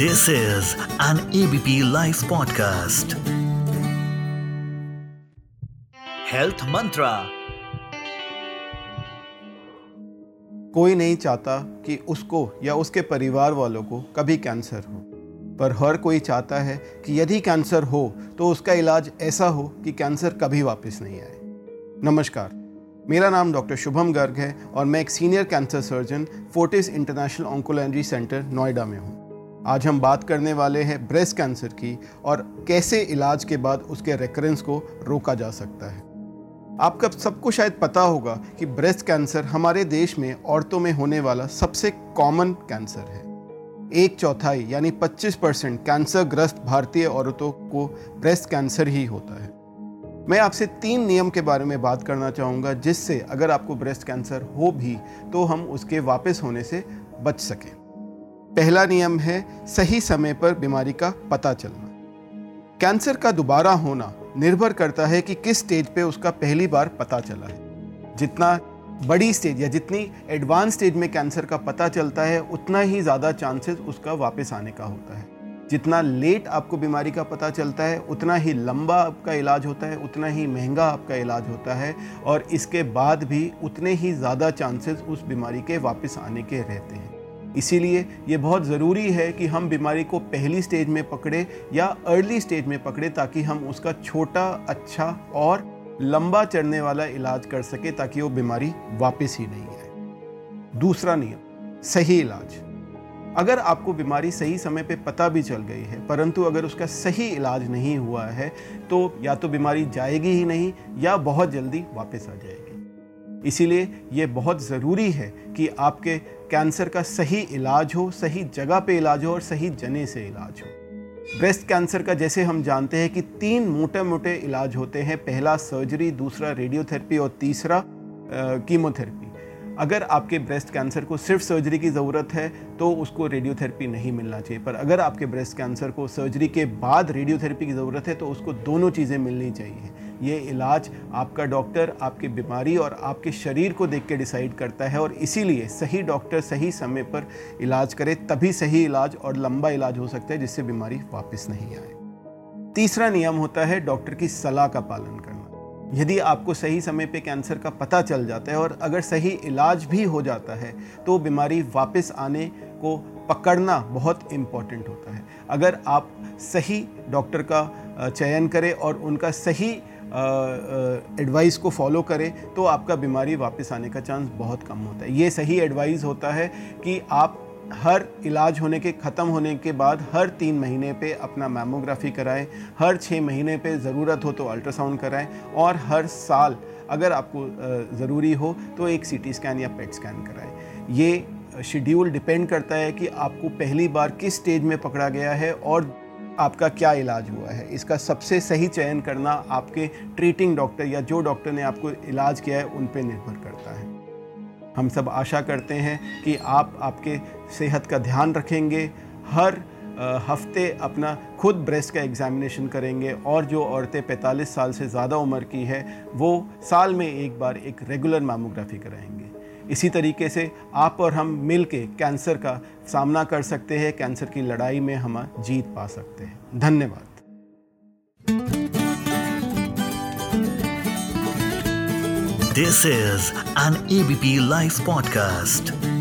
This is an ABP Life podcast. Health Mantra. कोई नहीं चाहता कि उसको या उसके परिवार वालों को कभी कैंसर हो पर हर कोई चाहता है कि यदि कैंसर हो तो उसका इलाज ऐसा हो कि कैंसर कभी वापस नहीं आए नमस्कार, मेरा नाम डॉक्टर शुभम गर्ग है और मैं एक senior cancer surgeon Fortis international oncology centre Noida में हूँ आज हम बात करने वाले हैं ब्रेस्ट कैंसर की और कैसे इलाज के बाद उसके रेकरेंस को रोका जा सकता है। आपका सबको शायद पता होगा कि ब्रेस्ट कैंसर हमारे देश में औरतों में होने वाला सबसे कॉमन कैंसर है। एक चौथाई यानी 25 परसेंट कैंसर ग्रस्त भारतीय औरतों को ब्रेस्ट कैंसर ही होता है। मैं आपसे तीन नियम के बारे में बात करना चाहूँगा जिससे अगर आपको ब्रेस्ट कैंसर हो भी तो हम उसके वापस होने से बच सकें। पहला नियम है, सही समय पर बीमारी का पता चलना। कैंसर का दोबारा होना निर्भर करता है कि किस स्टेज पे उसका पहली बार पता चला है। जितना बड़ी स्टेज या जितनी एडवांस स्टेज में कैंसर का पता चलता है, उतना ही ज़्यादा चांसेस उसका वापस आने का होता है। जितना लेट आपको बीमारी का पता चलता है, उतना ही लंबा आपका इलाज होता है, उतना ही महँगा आपका इलाज होता है और इसके बाद भी उतने ही ज़्यादा चांसेस उस बीमारी के वापस आने के रहते हैं। इसीलिए ये बहुत ज़रूरी है कि हम बीमारी को पहली स्टेज में पकड़े या अर्ली स्टेज में पकड़े ताकि हम उसका छोटा अच्छा और लंबा चढ़ने वाला इलाज कर सके ताकि वो बीमारी वापस ही नहीं आए। दूसरा नियम, सही इलाज। अगर आपको बीमारी सही समय पे पता भी चल गई है, परंतु अगर उसका सही इलाज नहीं हुआ है तो या तो बीमारी जाएगी ही नहीं या बहुत जल्दी वापस आ जाएगी। इसीलिए ये बहुत ज़रूरी है कि आपके कैंसर का सही इलाज हो, सही जगह पे इलाज हो और सही जने से इलाज हो। ब्रेस्ट कैंसर का जैसे हम जानते हैं कि तीन मोटे मोटे इलाज होते हैं, पहला सर्जरी, दूसरा रेडियोथेरेपी और तीसरा कीमोथेरेपी। अगर आपके ब्रेस्ट कैंसर को सिर्फ़ सर्जरी की ज़रूरत है तो उसको रेडियोथेरेपी नहीं मिलना चाहिए। पर अगर आपके ब्रेस्ट कैंसर को सर्जरी के बाद रेडियोथेरेपी की ज़रूरत है तो उसको दोनों चीज़ें मिलनी चाहिए। ये इलाज आपका डॉक्टर, आपकी बीमारी और आपके शरीर को देख के डिसाइड करता है और इसीलिए सही डॉक्टर सही समय पर इलाज करे, तभी सही इलाज और लंबा इलाज हो सकता है जिससे बीमारी वापस नहीं आए। तीसरा नियम होता है डॉक्टर की सलाह का पालन करना। यदि आपको सही समय पे कैंसर का पता चल जाता है और अगर सही इलाज भी हो जाता है तो बीमारी वापस आने को पकड़ना बहुत इंपॉर्टेंट होता है। अगर आप सही डॉक्टर का चयन करें और उनका सही एडवाइस को फॉलो करें तो आपका बीमारी वापस आने का चांस बहुत कम होता है। ये सही एडवाइस होता है कि आप हर इलाज होने के, ख़त्म होने के बाद हर तीन महीने पे अपना मैमोग्राफी कराएँ, हर छः महीने पे ज़रूरत हो तो अल्ट्रासाउंड कराएँ, और हर साल अगर आपको ज़रूरी हो तो एक सीटी स्कैन या पेट स्कैन कराएँ। ये शेड्यूल डिपेंड करता है कि आपको पहली बार किस स्टेज में पकड़ा गया है और आपका क्या इलाज हुआ है? इसका सबसे सही चयन करना आपके ट्रीटिंग डॉक्टर या जो डॉक्टर ने आपको इलाज किया है, उन पर निर्भर करता है। हम सब आशा करते हैं कि आप आपके सेहत का ध्यान रखेंगे, हर हफ़्ते अपना खुद ब्रेस्ट का एग्ज़ामिनेशन करेंगे और जो औरतें 45 साल से ज़्यादा उम्र की है, वो साल में एक बार एक रेगुलर मैमोग्राफी कराएँगे। इसी तरीके से आप और हम मिल के कैंसर का सामना कर सकते हैं, कैंसर की लड़ाई में हम जीत पा सकते हैं धन्यवाद This is an ABP Life podcast.